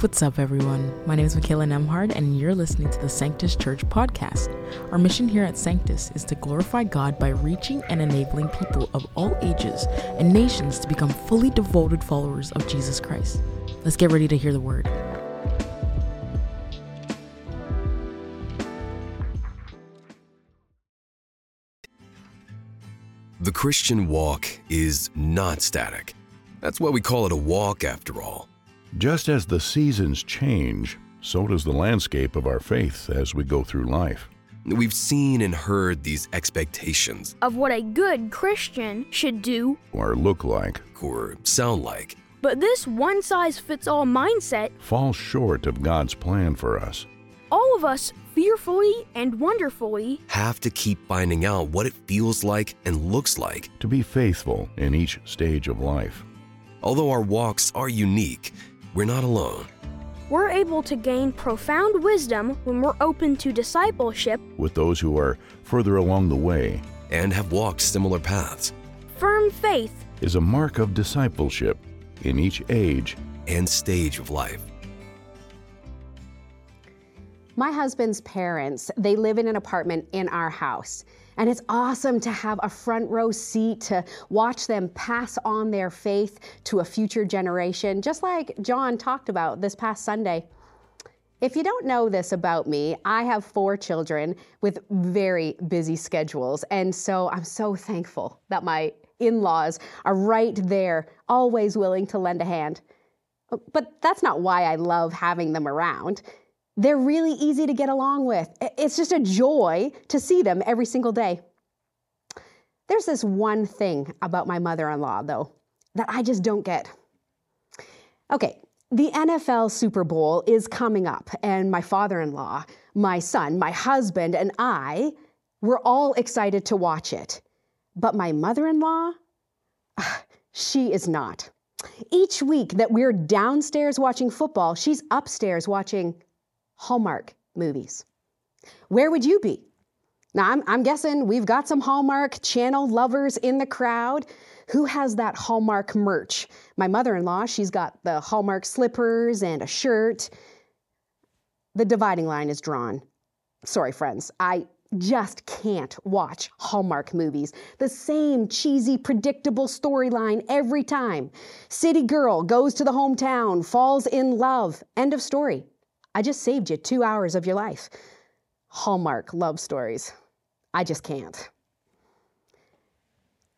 What's up, everyone? My name is Michaela Nemhard, and you're listening to the Sanctus Church podcast. Our mission here at Sanctus is to glorify God by reaching and enabling people of all ages and nations to become fully devoted followers of Jesus Christ. Let's get ready to hear the word. The Christian walk is not static. That's why we call it a walk, after all. Just as the seasons change, so does the landscape of our faith as we go through life. We've seen and heard these expectations of what a good Christian should do or look like or sound like. But this one size fits all mindset falls short of God's plan for us. All of us fearfully and wonderfully have to keep finding out what it feels like and looks like to be faithful in each stage of life. Although our walks are unique, we're not alone. We're able to gain profound wisdom when we're open to discipleship with those who are further along the way and have walked similar paths. Firm faith is a mark of discipleship in each age and stage of life. My husband's parents, they live in an apartment in our house. And it's awesome to have a front row seat to watch them pass on their faith to a future generation, just like John talked about this past Sunday. If you don't know this about me, I have four children with very busy schedules. And so I'm so thankful that my in laws are right there, always willing to lend a hand. But that's not why I love having them around. They're really easy to get along with. It's just a joy to see them every single day. There's this one thing about my mother in law, though, that I just don't get. Okay, the NFL Super Bowl is coming up, and my father in law, my son, my husband, and I, we're all excited to watch it. But my mother in law, ah, she is not. Each week that we're downstairs watching football, she's upstairs watching Hallmark movies. Where would you be? Now, I'm, I'm, guessing we've got some Hallmark channel lovers in the crowd. Who has that Hallmark merch? My mother in law, she's got the Hallmark slippers and a shirt. The dividing line is drawn. Sorry, friends, I just can't watch Hallmark movies. The same cheesy, predictable storyline every time. City girl goes to the hometown, falls in love. End of story. I just saved you two hours of your life. Hallmark love stories. I just can't.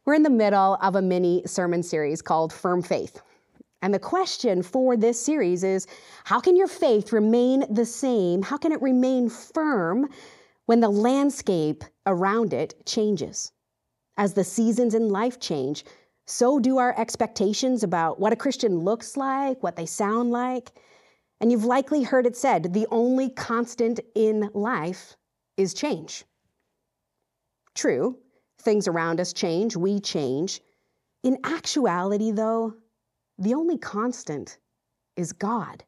We're in the middle of a mini sermon series called Firm Faith. And the question for this series is how can your faith remain the same? How can it remain firm when the landscape around it changes? As the seasons in life change, so do our expectations about what a Christian looks like, what they sound like. And you've likely heard it said the only constant in life is change. True, things around us change, we change. In actuality, though, the only constant is God.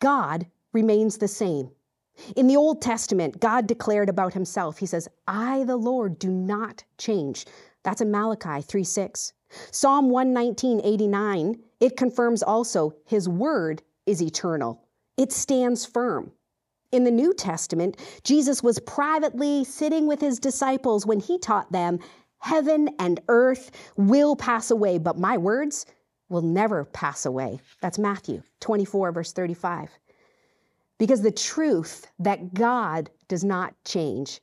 God remains the same. In the Old Testament, God declared about himself, He says, I, the Lord, do not change. That's in Malachi 3 6. Psalm 119, 89, it confirms also His word is eternal, it stands firm. In the New Testament, Jesus was privately sitting with his disciples when he taught them, Heaven and earth will pass away, but my words will never pass away. That's Matthew 24, verse 35. Because the truth that God does not change,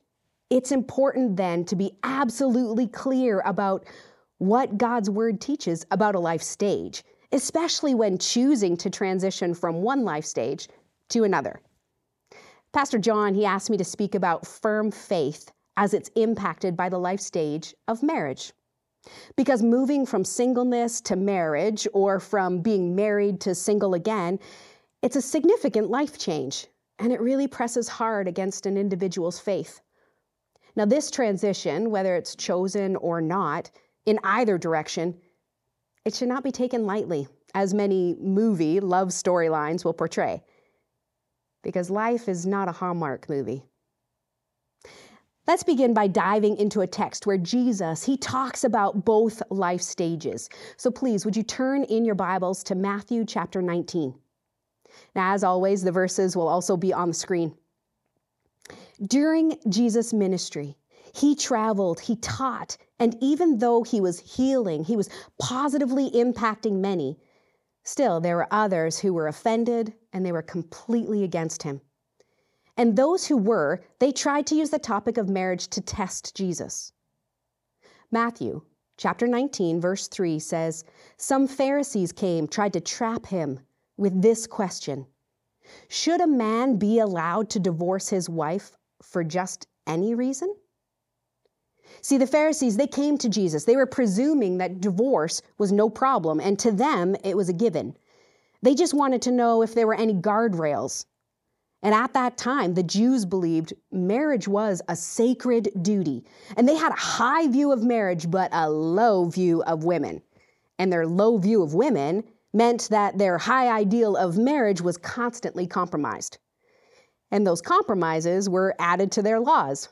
it's important then to be absolutely clear about what God's word teaches about a life stage especially when choosing to transition from one life stage to another. Pastor John, he asked me to speak about firm faith as it's impacted by the life stage of marriage. Because moving from singleness to marriage or from being married to single again, it's a significant life change and it really presses hard against an individual's faith. Now, this transition, whether it's chosen or not, in either direction, it should not be taken lightly, as many movie love storylines will portray, because life is not a Hallmark movie. Let's begin by diving into a text where Jesus, he talks about both life stages. So please, would you turn in your Bibles to Matthew chapter 19? Now, as always, the verses will also be on the screen. During Jesus' ministry, he traveled, he taught, and even though he was healing, he was positively impacting many, still there were others who were offended and they were completely against him. And those who were, they tried to use the topic of marriage to test Jesus. Matthew chapter 19, verse 3 says, Some Pharisees came, tried to trap him with this question Should a man be allowed to divorce his wife for just any reason? See, the Pharisees, they came to Jesus. They were presuming that divorce was no problem, and to them, it was a given. They just wanted to know if there were any guardrails and at that time, the Jews believed marriage was a sacred duty. And they had a high view of marriage, but a low view of women. And their low view of women meant that their high ideal of marriage was constantly compromised. And those compromises were added to their laws.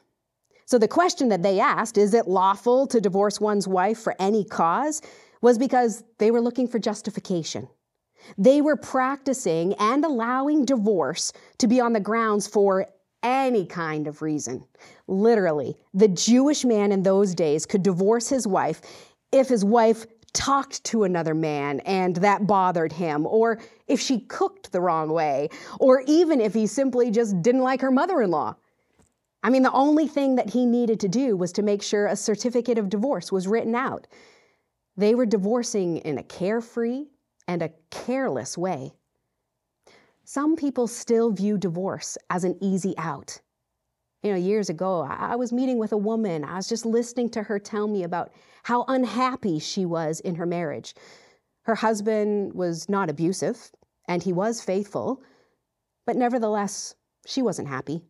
So the question that they asked, is it lawful to divorce one's wife for any cause, was because they were looking for justification. They were practicing and allowing divorce to be on the grounds for any kind of reason. Literally, the Jewish man in those days could divorce his wife if his wife talked to another man and that bothered him, or if she cooked the wrong way, or even if he simply just didn't like her mother in law. I mean, the only thing that he needed to do was to make sure a certificate of divorce was written out. They were divorcing in a carefree, and a careless way. Some people still view divorce as an easy out. You know, years ago, I was meeting with a woman. I was just listening to her tell me about how unhappy she was in her marriage. Her husband was not abusive, and he was faithful, but nevertheless, she wasn't happy.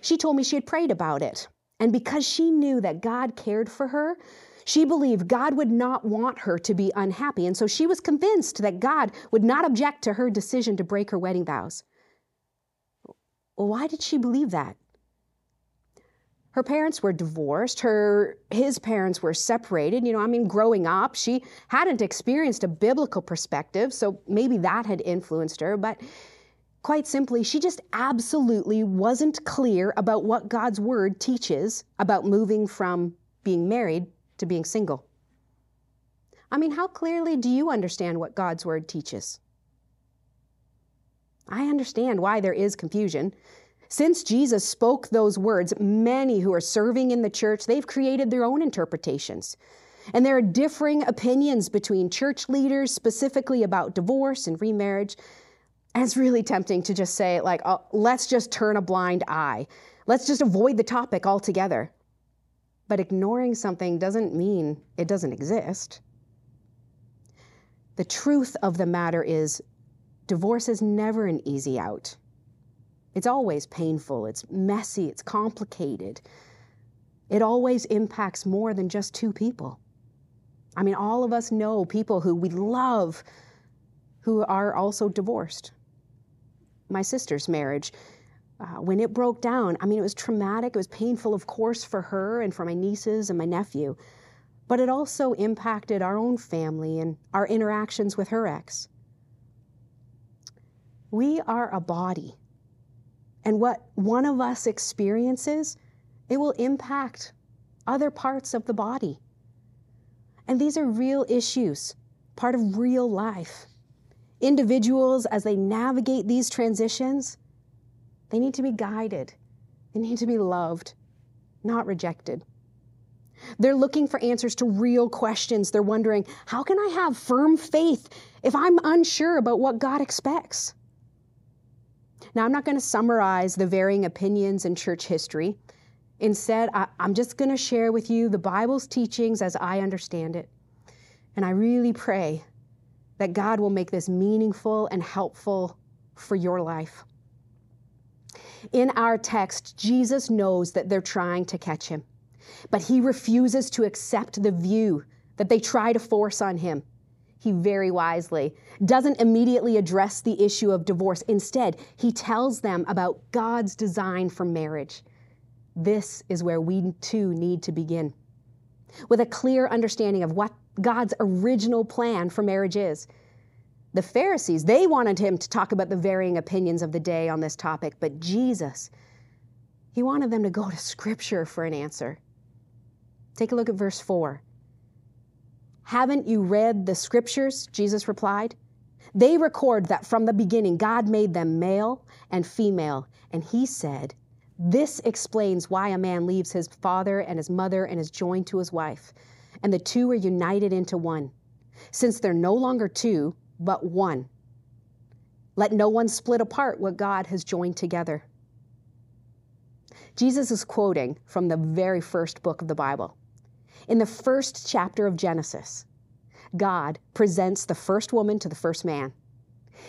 She told me she had prayed about it, and because she knew that God cared for her, she believed God would not want her to be unhappy, and so she was convinced that God would not object to her decision to break her wedding vows. Why did she believe that? Her parents were divorced, her his parents were separated. You know, I mean growing up, she hadn't experienced a biblical perspective, so maybe that had influenced her, but quite simply, she just absolutely wasn't clear about what God's word teaches about moving from being married to being single. I mean, how clearly do you understand what God's word teaches? I understand why there is confusion. Since Jesus spoke those words, many who are serving in the church, they've created their own interpretations. And there are differing opinions between church leaders, specifically about divorce and remarriage. And it's really tempting to just say, like, oh, let's just turn a blind eye. Let's just avoid the topic altogether. But ignoring something doesn't mean it doesn't exist. The truth of the matter is, divorce is never an easy out. It's always painful, it's messy, it's complicated. It always impacts more than just two people. I mean, all of us know people who we love who are also divorced. My sister's marriage, uh, when it broke down, I mean, it was traumatic. It was painful, of course, for her and for my nieces and my nephew. But it also impacted our own family and our interactions with her ex. We are a body. And what one of us experiences, it will impact other parts of the body. And these are real issues, part of real life. Individuals, as they navigate these transitions, they need to be guided, they need to be loved, not rejected. They're looking for answers to real questions. They're wondering, how can I have firm faith if I'm unsure about what God expects? Now, I'm not going to summarize the varying opinions in church history. Instead, I, am just going to share with you the Bible's teachings as I understand it. And I really pray that God will make this meaningful and helpful for your life. In our text, Jesus knows that they're trying to catch him, but he refuses to accept the view that they try to force on him. He very wisely doesn't immediately address the issue of divorce. Instead, he tells them about God's design for marriage. This is where we too need to begin. With a clear understanding of what God's original plan for marriage is. The Pharisees, they wanted him to talk about the varying opinions of the day on this topic, but Jesus, he wanted them to go to Scripture for an answer. Take a look at verse 4. Haven't you read the Scriptures? Jesus replied. They record that from the beginning God made them male and female, and he said, This explains why a man leaves his father and his mother and is joined to his wife, and the two are united into one. Since they're no longer two, but one. Let no one split apart what God has joined together. Jesus is quoting from the very first book of the Bible. In the first chapter of Genesis, God presents the first woman to the first man.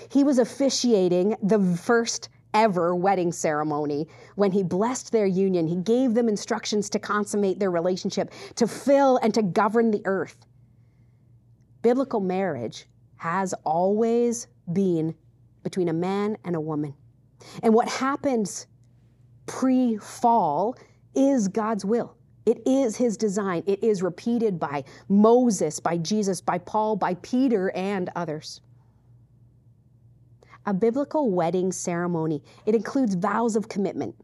He was officiating the first ever wedding ceremony when he blessed their union. He gave them instructions to consummate their relationship, to fill and to govern the earth. Biblical marriage has always been between a man and a woman. And what happens pre fall is God's will. It is his design. It is repeated by Moses, by Jesus, by Paul, by Peter, and others. A biblical wedding ceremony, it includes vows of commitment.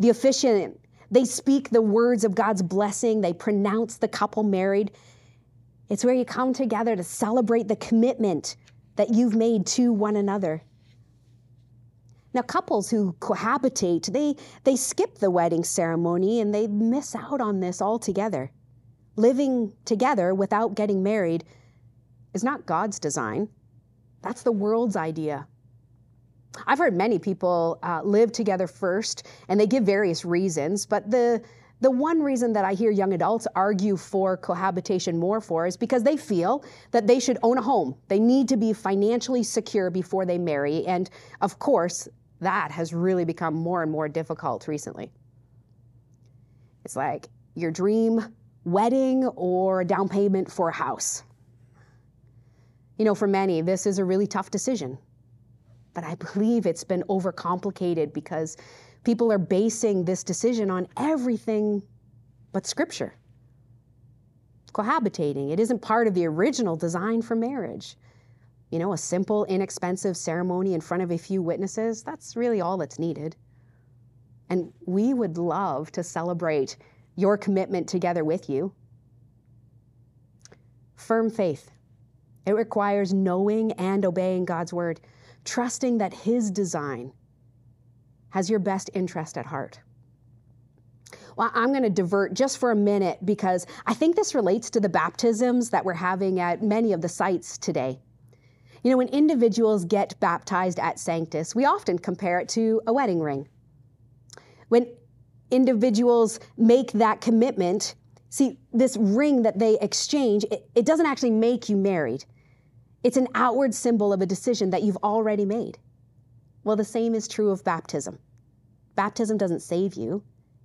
The officiant, they speak the words of God's blessing, they pronounce the couple married. It's where you come together to celebrate the commitment that you've made to one another. Now, couples who cohabitate, they, they skip the wedding ceremony and they miss out on this altogether. Living together without getting married is not God's design, that's the world's idea. I've heard many people uh, live together first, and they give various reasons, but the the one reason that I hear young adults argue for cohabitation more for is because they feel that they should own a home. They need to be financially secure before they marry. And of course, that has really become more and more difficult recently. It's like your dream wedding or a down payment for a house. You know, for many, this is a really tough decision. But I believe it's been overcomplicated because people are basing this decision on everything but Scripture. Cohabitating, it isn't part of the original design for marriage. You know, a simple, inexpensive ceremony in front of a few witnesses, that's really all that's needed. And we would love to celebrate your commitment together with you. Firm faith. It requires knowing and obeying God's word, trusting that His design has your best interest at heart. Well, I'm going to divert just for a minute because I think this relates to the baptisms that we're having at many of the sites today. You know, when individuals get baptized at Sanctus, we often compare it to a wedding ring. When individuals make that commitment, see, this ring that they exchange, it, it doesn't actually make you married. It's an outward symbol of a decision that you've already made. Well, the same is true of baptism. Baptism doesn't save you,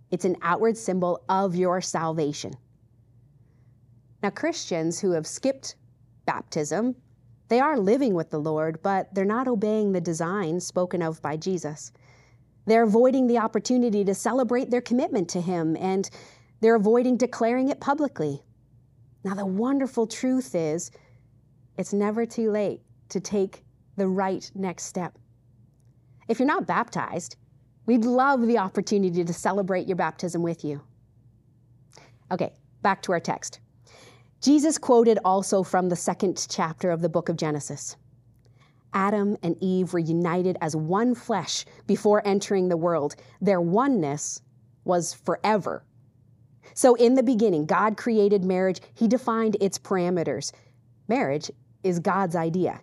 it's an outward symbol of your salvation. Now, Christians who have skipped baptism, they are living with the Lord, but they're not obeying the design spoken of by Jesus. They're avoiding the opportunity to celebrate their commitment to Him, and they're avoiding declaring it publicly. Now, the wonderful truth is, it's never too late to take the right next step. If you're not baptized, we'd love the opportunity to celebrate your baptism with you. Okay, back to our text. Jesus quoted also from the second chapter of the book of Genesis. Adam and Eve were united as one flesh before entering the world. Their oneness was forever. So, in the beginning, God created marriage, He defined its parameters. Marriage is God's idea.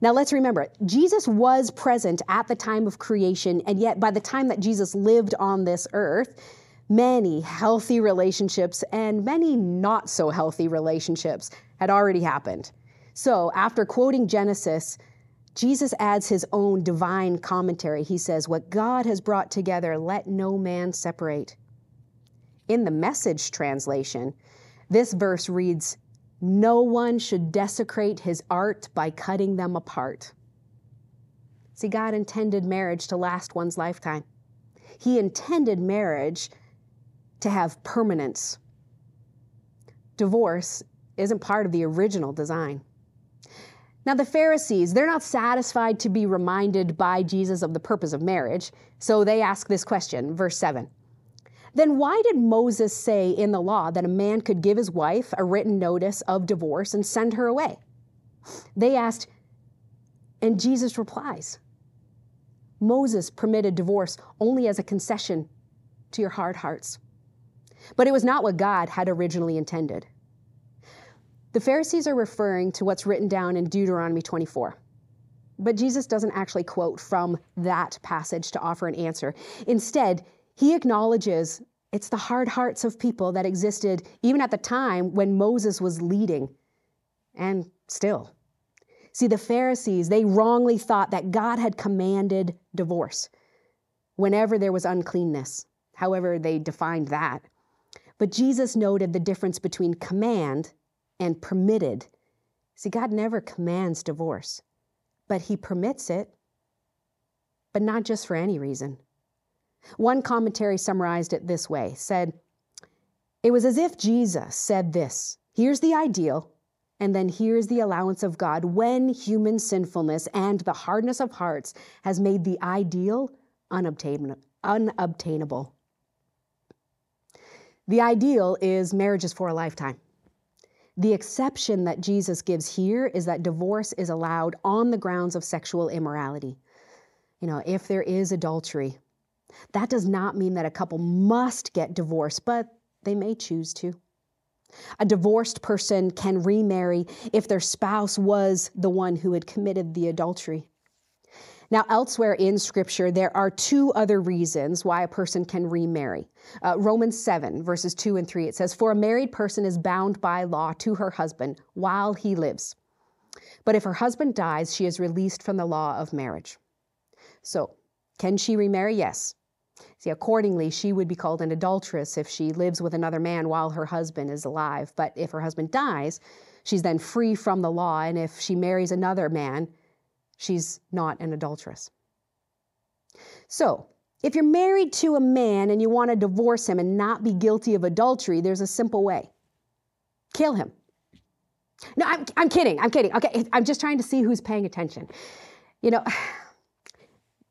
Now let's remember, Jesus was present at the time of creation, and yet by the time that Jesus lived on this earth, many healthy relationships and many not so healthy relationships had already happened. So after quoting Genesis, Jesus adds his own divine commentary. He says, What God has brought together, let no man separate. In the message translation, this verse reads, no one should desecrate his art by cutting them apart. See, God intended marriage to last one's lifetime. He intended marriage to have permanence. Divorce isn't part of the original design. Now, the Pharisees, they're not satisfied to be reminded by Jesus of the purpose of marriage, so they ask this question, verse 7. Then why did Moses say in the law that a man could give his wife a written notice of divorce and send her away? They asked, and Jesus replies Moses permitted divorce only as a concession to your hard hearts. But it was not what God had originally intended. The Pharisees are referring to what's written down in Deuteronomy 24. But Jesus doesn't actually quote from that passage to offer an answer. Instead, he acknowledges it's the hard hearts of people that existed even at the time when Moses was leading, and still. See, the Pharisees, they wrongly thought that God had commanded divorce whenever there was uncleanness, however, they defined that. But Jesus noted the difference between command and permitted. See, God never commands divorce, but He permits it, but not just for any reason. One commentary summarized it this way said, It was as if Jesus said this here's the ideal, and then here's the allowance of God when human sinfulness and the hardness of hearts has made the ideal unobtainable. The ideal is marriage is for a lifetime. The exception that Jesus gives here is that divorce is allowed on the grounds of sexual immorality. You know, if there is adultery, that does not mean that a couple must get divorced, but they may choose to. A divorced person can remarry if their spouse was the one who had committed the adultery. Now, elsewhere in Scripture, there are two other reasons why a person can remarry. Uh, Romans 7, verses 2 and 3, it says, For a married person is bound by law to her husband while he lives. But if her husband dies, she is released from the law of marriage. So, can she remarry? Yes. See, accordingly, she would be called an adulteress if she lives with another man while her husband is alive. But if her husband dies, she's then free from the law. And if she marries another man, she's not an adulteress. So, if you're married to a man and you want to divorce him and not be guilty of adultery, there's a simple way kill him. No, I'm, I'm kidding. I'm kidding. Okay, I'm just trying to see who's paying attention. You know,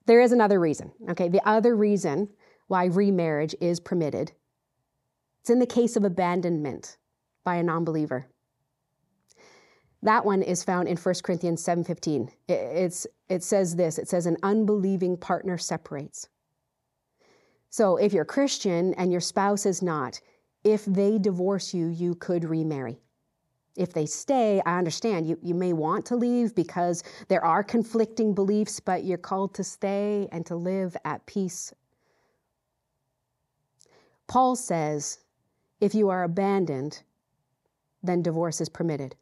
there is another reason. Okay, the other reason why remarriage is permitted it's in the case of abandonment by a non-believer. That one is found in 1 Corinthians 7:15. It's it says this, it says an unbelieving partner separates. So if you're Christian and your spouse is not, if they divorce you, you could remarry. If they stay, I understand you, you may want to leave because there are conflicting beliefs, but you're called to stay and to live at peace. Paul says if you are abandoned, then divorce is permitted.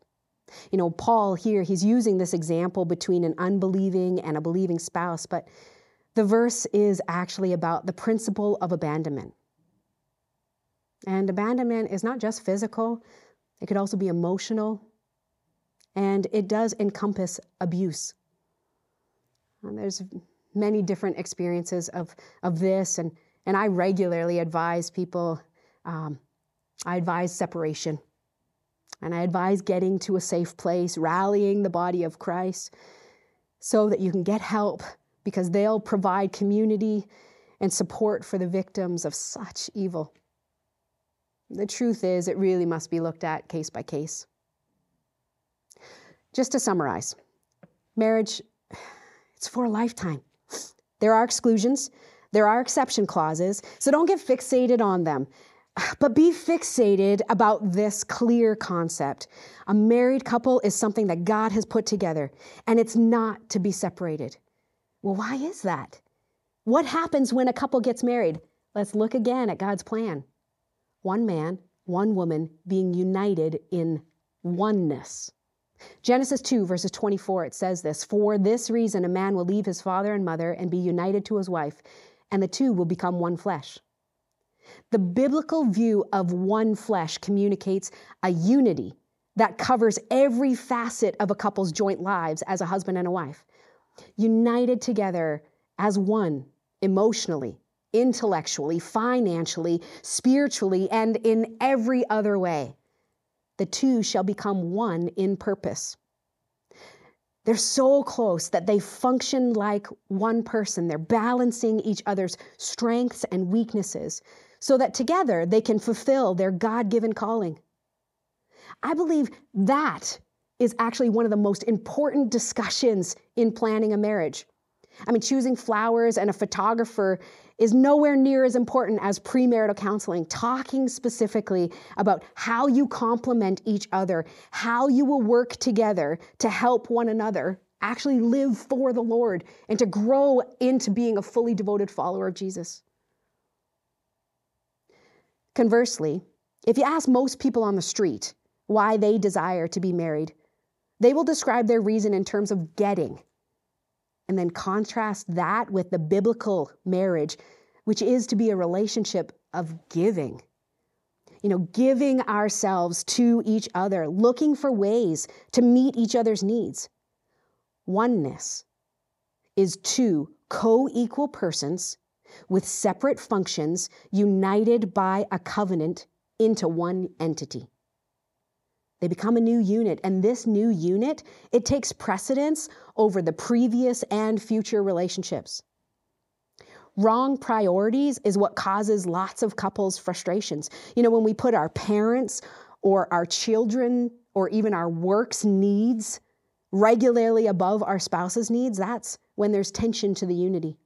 You know, Paul here, he's using this example between an unbelieving and a believing spouse, but the verse is actually about the principle of abandonment. And abandonment is not just physical, it could also be emotional, and it does encompass abuse. And there's many different experiences of, of this, and, and I regularly advise people, um, I advise separation. And I advise getting to a safe place, rallying the body of Christ so that you can get help because they'll provide community and support for the victims of such evil. The truth is, it really must be looked at case by case. Just to summarize, marriage, it's for a lifetime. There are exclusions, there are exception clauses, so don't get fixated on them. But be fixated about this clear concept. A married couple is something that God has put together, and it's not to be separated. Well, why is that? What happens when a couple gets married? Let's look again at God's plan one man, one woman being united in oneness. Genesis 2, verses 24, it says this For this reason, a man will leave his father and mother and be united to his wife, and the two will become one flesh. The biblical view of one flesh communicates a unity that covers every facet of a couple's joint lives as a husband and a wife. United together as one emotionally, intellectually, financially, spiritually, and in every other way. The two shall become one in purpose. They're so close that they function like one person. They're balancing each other's strengths and weaknesses so that together they can fulfill their God given calling. I believe that is actually one of the most important discussions in planning a marriage. I mean, choosing flowers and a photographer is nowhere near as important as premarital counseling, talking specifically about how you complement each other, how you will work together to help one another actually live for the Lord and to grow into being a fully devoted follower of Jesus. Conversely, if you ask most people on the street why they desire to be married, they will describe their reason in terms of getting and then contrast that with the biblical marriage, which is to be a relationship of giving. You know, giving ourselves to each other, looking for ways to meet each other's needs. Oneness is two co equal persons with separate functions united by a covenant into one entity. They become a new unit, and this new unit, it takes precedence over the previous and future relationships. Wrong priorities is what causes lots of couples frustrations. You know, when we put our parents or our children or even our work's needs regularly above our spouse's needs, that's when there's tension to the unity.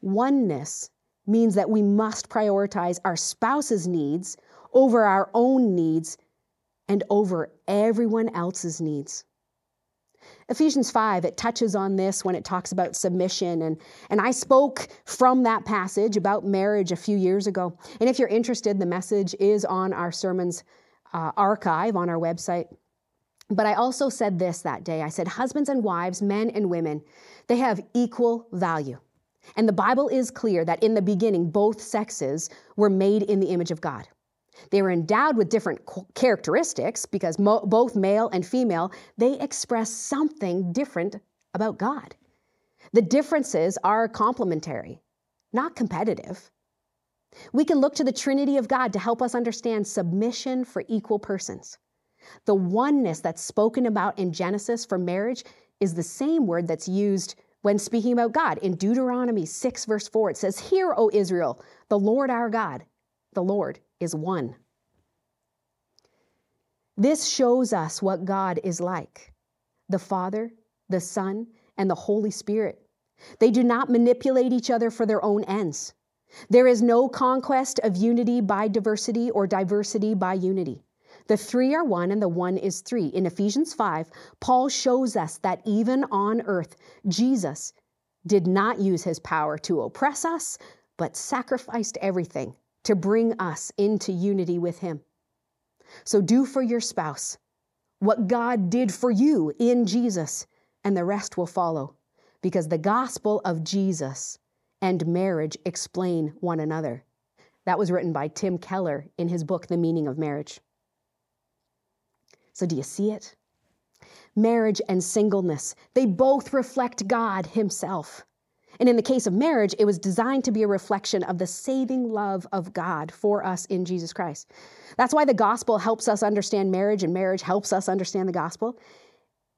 Oneness means that we must prioritize our spouse's needs over our own needs and over everyone else's needs. Ephesians 5, it touches on this when it talks about submission. And, and I spoke from that passage about marriage a few years ago. And if you're interested, the message is on our sermons uh, archive on our website. But I also said this that day I said, Husbands and wives, men and women, they have equal value. And the Bible is clear that in the beginning, both sexes were made in the image of God. They were endowed with different characteristics because mo- both male and female, they express something different about God. The differences are complementary, not competitive. We can look to the Trinity of God to help us understand submission for equal persons. The oneness that's spoken about in Genesis for marriage is the same word that's used when speaking about God. In Deuteronomy 6, verse 4, it says, Hear, O Israel, the Lord our God, the Lord is one. This shows us what God is like the Father, the Son, and the Holy Spirit. They do not manipulate each other for their own ends. There is no conquest of unity by diversity or diversity by unity. The three are one and the one is three. In Ephesians 5, Paul shows us that even on earth, Jesus did not use his power to oppress us, but sacrificed everything to bring us into unity with Him. So do for your spouse what God did for you in Jesus, and the rest will follow, because the gospel of Jesus and marriage explain one another. That was written by Tim Keller in his book, The Meaning of Marriage. So, do you see it? Marriage and singleness, they both reflect God Himself. And in the case of marriage, it was designed to be a reflection of the saving love of God for us in Jesus Christ. That's why the gospel helps us understand marriage, and marriage helps us understand the gospel.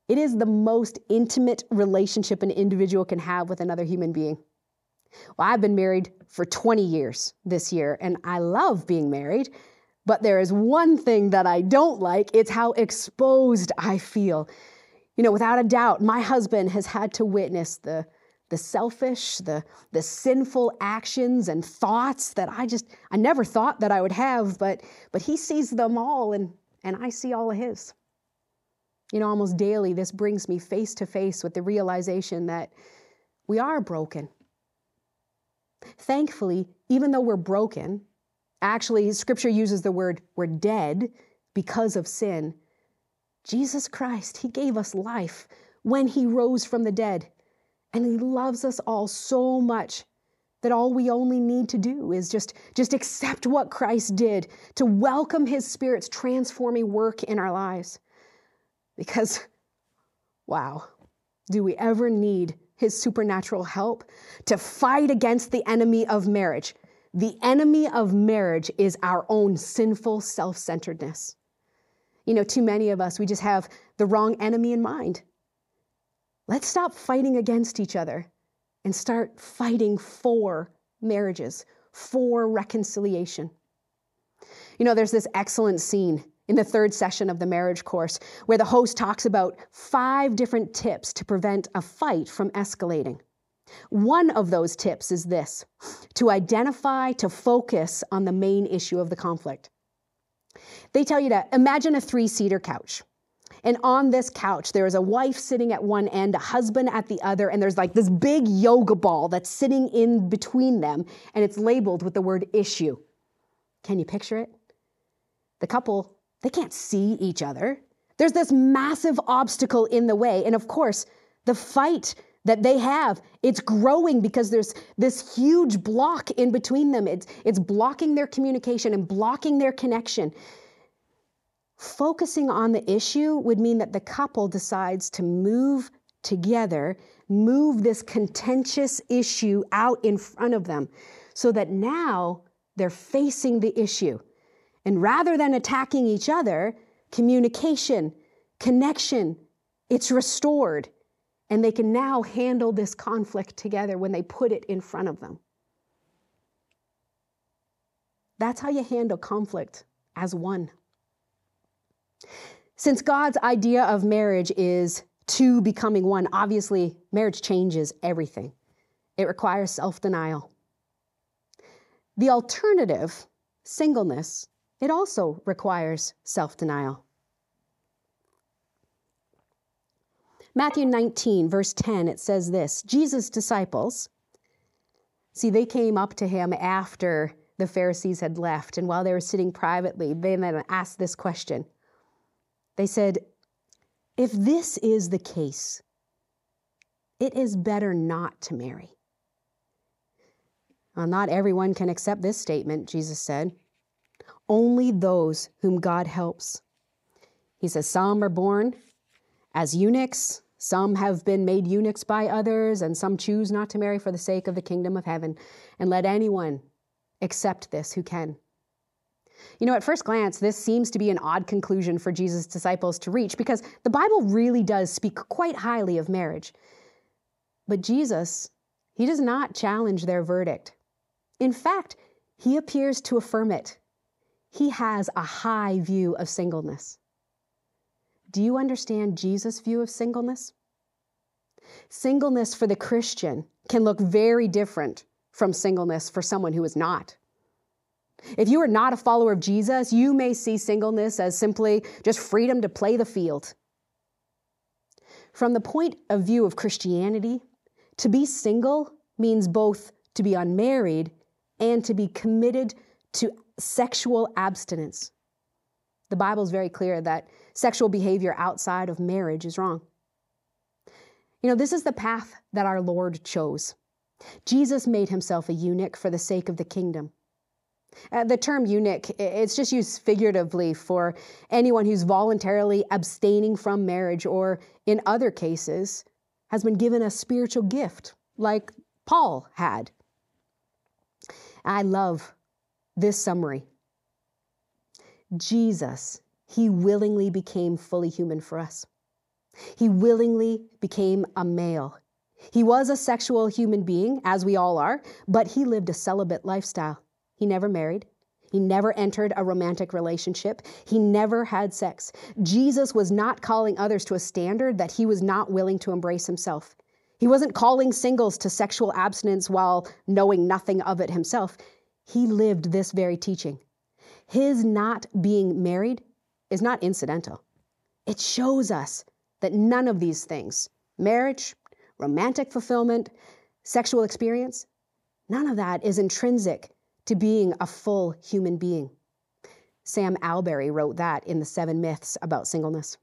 It is the most intimate relationship an individual can have with another human being. Well, I've been married for 20 years this year, and I love being married. But there is one thing that I don't like it's how exposed I feel. You know, without a doubt, my husband has had to witness the the selfish, the, the sinful actions and thoughts that I just, I never thought that I would have, but, but he sees them all and, and I see all of his. You know, almost daily, this brings me face to face with the realization that we are broken. Thankfully, even though we're broken, actually, scripture uses the word we're dead because of sin. Jesus Christ, He gave us life when He rose from the dead. And he loves us all so much that all we only need to do is just, just accept what Christ did, to welcome his Spirit's transforming work in our lives. Because, wow, do we ever need his supernatural help to fight against the enemy of marriage? The enemy of marriage is our own sinful self centeredness. You know, too many of us, we just have the wrong enemy in mind. Let's stop fighting against each other and start fighting for marriages, for reconciliation. You know, there's this excellent scene in the third session of the marriage course where the host talks about five different tips to prevent a fight from escalating. One of those tips is this to identify, to focus on the main issue of the conflict. They tell you to imagine a three seater couch. And on this couch, there is a wife sitting at one end, a husband at the other, and there's like this big yoga ball that's sitting in between them, and it's labeled with the word issue. Can you picture it? The couple, they can't see each other. There's this massive obstacle in the way. And of course, the fight that they have, it's growing because there's this huge block in between them. It's, it's blocking their communication and blocking their connection. Focusing on the issue would mean that the couple decides to move together, move this contentious issue out in front of them so that now they're facing the issue. And rather than attacking each other, communication, connection, it's restored. And they can now handle this conflict together when they put it in front of them. That's how you handle conflict as one. Since God's idea of marriage is two becoming one, obviously, marriage changes everything. It requires self denial. The alternative, singleness, it also requires self denial. Matthew 19, verse 10, it says this Jesus' disciples, see, they came up to him after the Pharisees had left, and while they were sitting privately, they then asked this question. They said, If this is the case, it is better not to marry. Well, not everyone can accept this statement, Jesus said. Only those whom God helps. He says, Some are born as eunuchs, some have been made eunuchs by others, and some choose not to marry for the sake of the kingdom of heaven. And let anyone accept this who can. You know, at first glance, this seems to be an odd conclusion for Jesus' disciples to reach because the Bible really does speak quite highly of marriage. But Jesus, he does not challenge their verdict. In fact, he appears to affirm it. He has a high view of singleness. Do you understand Jesus' view of singleness? Singleness for the Christian can look very different from singleness for someone who is not. If you are not a follower of Jesus, you may see singleness as simply just freedom to play the field. From the point of view of Christianity, to be single means both to be unmarried and to be committed to sexual abstinence. The Bible is very clear that sexual behavior outside of marriage is wrong. You know, this is the path that our Lord chose. Jesus made himself a eunuch for the sake of the kingdom. Uh, the term eunuch, it's just used figuratively for anyone who's voluntarily abstaining from marriage or, in other cases, has been given a spiritual gift, like Paul had. I love this summary. Jesus he willingly became fully human for us. He willingly became a male. He was a sexual human being, as we all are, but he lived a celibate lifestyle. He never married. He never entered a romantic relationship. He never had sex. Jesus was not calling others to a standard that he was not willing to embrace himself. He wasn't calling singles to sexual abstinence while knowing nothing of it himself. He lived this very teaching. His not being married is not incidental. It shows us that none of these things marriage, romantic fulfillment, sexual experience none of that is intrinsic to being a full human being. Sam Allberry wrote that in The Seven Myths about singleness.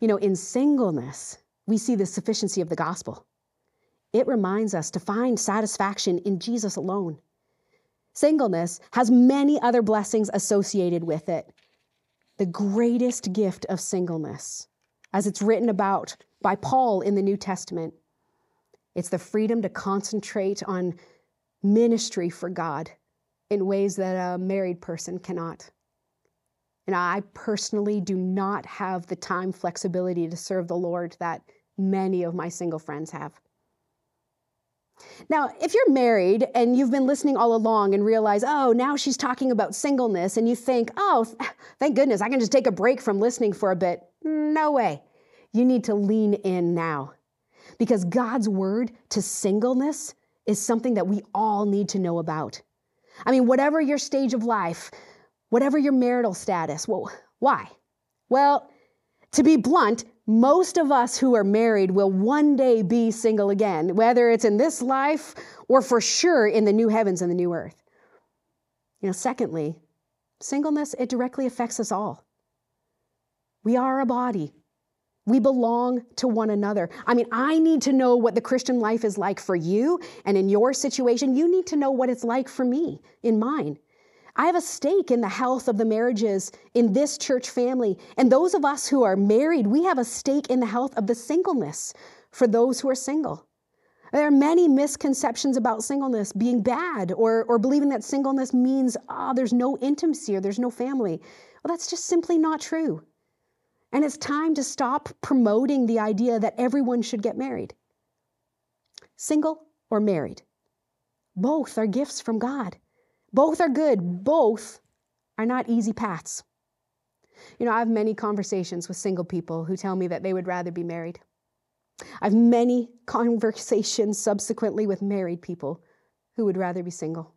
You know, in singleness, we see the sufficiency of the gospel. It reminds us to find satisfaction in Jesus alone. Singleness has many other blessings associated with it the greatest gift of singleness, as it's written about by Paul in the New Testament. It's the freedom to concentrate on ministry for God in ways that a married person cannot. And I personally do not have the time flexibility to serve the Lord that many of my single friends have. Now, if you're married and you've been listening all along and realize, oh, now she's talking about singleness, and you think, oh, thank goodness, I can just take a break from listening for a bit. No way. You need to lean in now because God's word to singleness is something that we all need to know about. I mean, whatever your stage of life, whatever your marital status, well, why? Well, to be blunt, most of us who are married will one day be single again, whether it's in this life or for sure in the new heavens and the new earth. You know, secondly, singleness, it directly affects us all. We are a body. We belong to one another. I mean, I need to know what the Christian life is like for you, and in your situation, you need to know what it's like for me in mine. I have a stake in the health of the marriages in this church family. And those of us who are married, we have a stake in the health of the singleness for those who are single. There are many misconceptions about singleness being bad or, or believing that singleness means, oh, there's no intimacy or there's no family. Well, that's just simply not true. And it's time to stop promoting the idea that everyone should get married. Single or married, both are gifts from God. Both are good, both are not easy paths. You know, I have many conversations with single people who tell me that they would rather be married. I have many conversations subsequently with married people who would rather be single.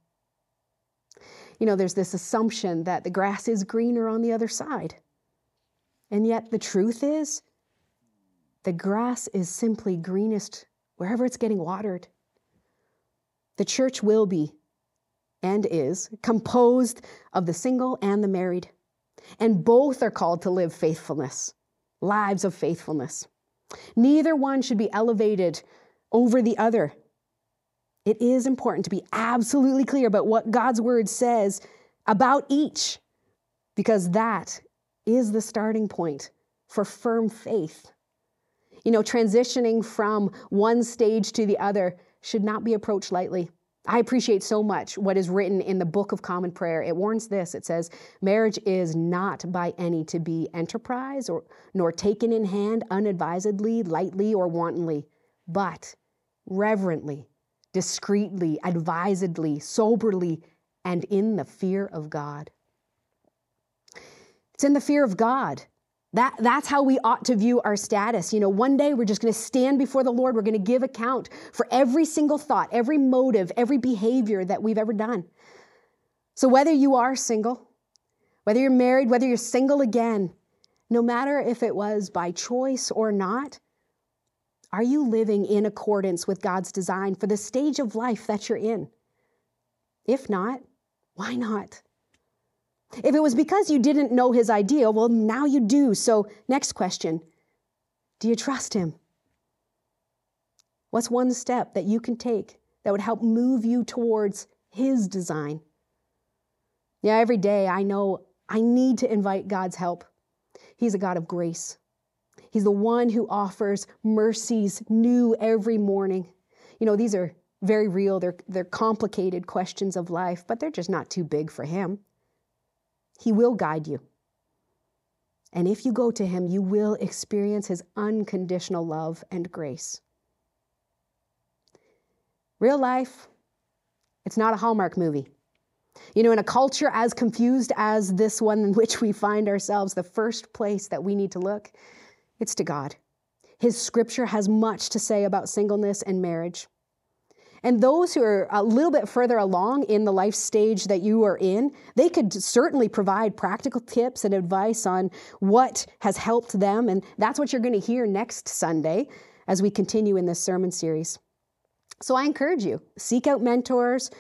You know, there's this assumption that the grass is greener on the other side. And yet, the truth is, the grass is simply greenest wherever it's getting watered. The church will be and is composed of the single and the married. And both are called to live faithfulness, lives of faithfulness. Neither one should be elevated over the other. It is important to be absolutely clear about what God's word says about each, because that is the starting point for firm faith. You know, transitioning from one stage to the other should not be approached lightly. I appreciate so much what is written in the Book of Common Prayer. It warns this it says, Marriage is not by any to be enterprise or nor taken in hand unadvisedly, lightly, or wantonly, but reverently, discreetly, advisedly, soberly, and in the fear of God. It's in the fear of God that, that's how we ought to view our status. You know, one day we're just going to stand before the Lord. We're going to give account for every single thought, every motive, every behavior that we've ever done. So, whether you are single, whether you're married, whether you're single again, no matter if it was by choice or not, are you living in accordance with God's design for the stage of life that you're in? If not, why not? If it was because you didn't know his idea, well, now you do. So, next question Do you trust him? What's one step that you can take that would help move you towards his design? Yeah, every day I know I need to invite God's help. He's a God of grace. He's the one who offers mercies new every morning. You know, these are very real, they're, they're complicated questions of life, but they're just not too big for Him. He will guide you. And if you go to Him, you will experience His unconditional love and grace. Real life, it's not a Hallmark movie. You know, in a culture as confused as this one in which we find ourselves, the first place that we need to look, it's to God. His scripture has much to say about singleness and marriage. And those who are a little bit further along in the life stage that you are in, they could certainly provide practical tips and advice on what has helped them. And that's what you're going to hear next Sunday as we continue in this sermon series. So I encourage you seek out mentors,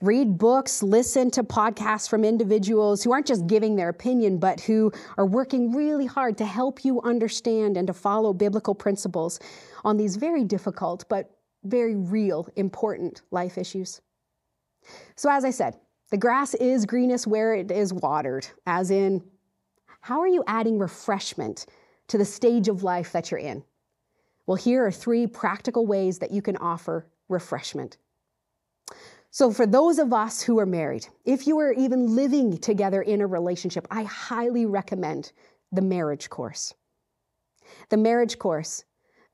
read books, listen to podcasts from individuals who aren't just giving their opinion, but who are working really hard to help you understand and to follow biblical principles on these very difficult but very real, important life issues. So, as I said, the grass is greenest where it is watered, as in, how are you adding refreshment to the stage of life that you're in? Well, here are three practical ways that you can offer refreshment. So, for those of us who are married, if you are even living together in a relationship, I highly recommend the marriage course. The marriage course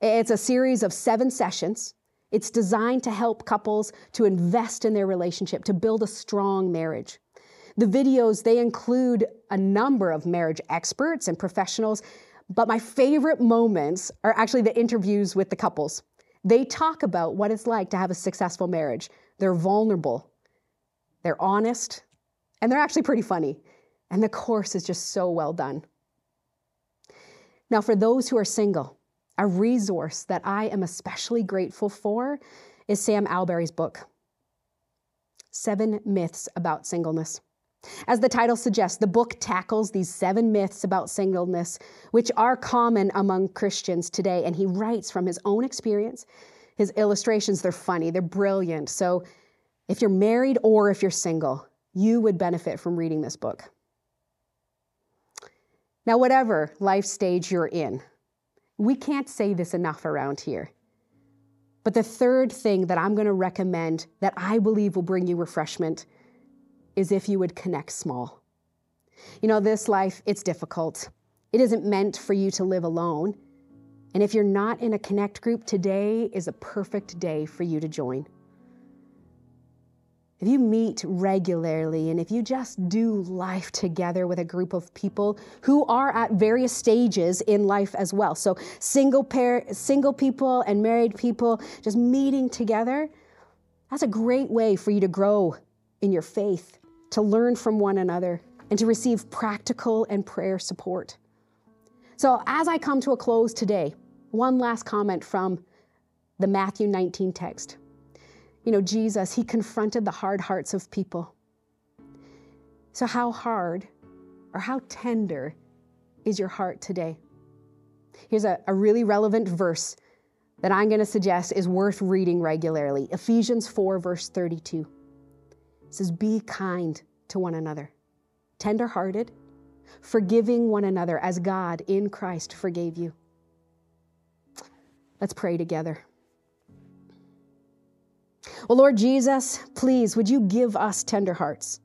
It's a series of seven sessions. It's designed to help couples to invest in their relationship, to build a strong marriage. The videos, they include a number of marriage experts and professionals, but my favorite moments are actually the interviews with the couples. They talk about what it's like to have a successful marriage. They're vulnerable, they're honest, and they're actually pretty funny. And the course is just so well done. Now, for those who are single, a resource that I am especially grateful for is Sam Allberry's book, Seven Myths About Singleness. As the title suggests, the book tackles these seven myths about singleness, which are common among Christians today. And he writes from his own experience. His illustrations, they're funny, they're brilliant. So if you're married or if you're single, you would benefit from reading this book. Now, whatever life stage you're in, we can't say this enough around here. But the third thing that I'm going to recommend that I believe will bring you refreshment is if you would connect small. You know, this life, it's difficult. It isn't meant for you to live alone. And if you're not in a connect group, today is a perfect day for you to join if you meet regularly and if you just do life together with a group of people who are at various stages in life as well. So single pair single people and married people just meeting together that's a great way for you to grow in your faith to learn from one another and to receive practical and prayer support. So as i come to a close today one last comment from the matthew 19 text you know, Jesus, he confronted the hard hearts of people. So, how hard or how tender is your heart today? Here's a, a really relevant verse that I'm going to suggest is worth reading regularly Ephesians 4, verse 32. It says, Be kind to one another, tenderhearted, forgiving one another as God in Christ forgave you. Let's pray together. Well, Lord Jesus, please, would you give us tender hearts?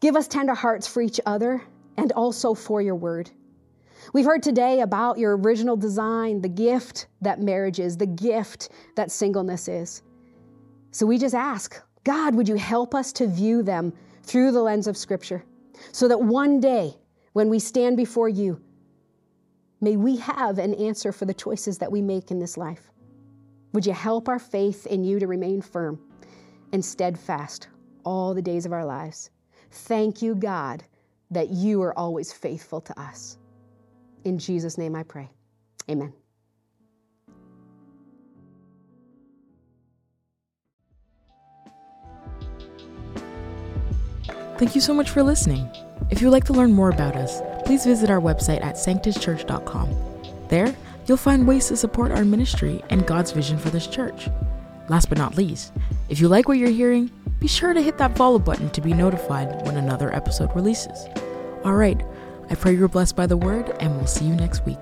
Give us tender hearts for each other and also for your word. We've heard today about your original design, the gift that marriage is, the gift that singleness is. So we just ask, God, would you help us to view them through the lens of Scripture so that one day when we stand before you, may we have an answer for the choices that we make in this life. Would you help our faith in you to remain firm and steadfast all the days of our lives? Thank you, God, that you are always faithful to us. In Jesus' name I pray. Amen. Thank you so much for listening. If you'd like to learn more about us, please visit our website at sanctuschurch.com. There, you'll find ways to support our ministry and God's vision for this church. Last but not least, if you like what you're hearing, be sure to hit that follow button to be notified when another episode releases. All right, I pray you're blessed by the word, and we'll see you next week.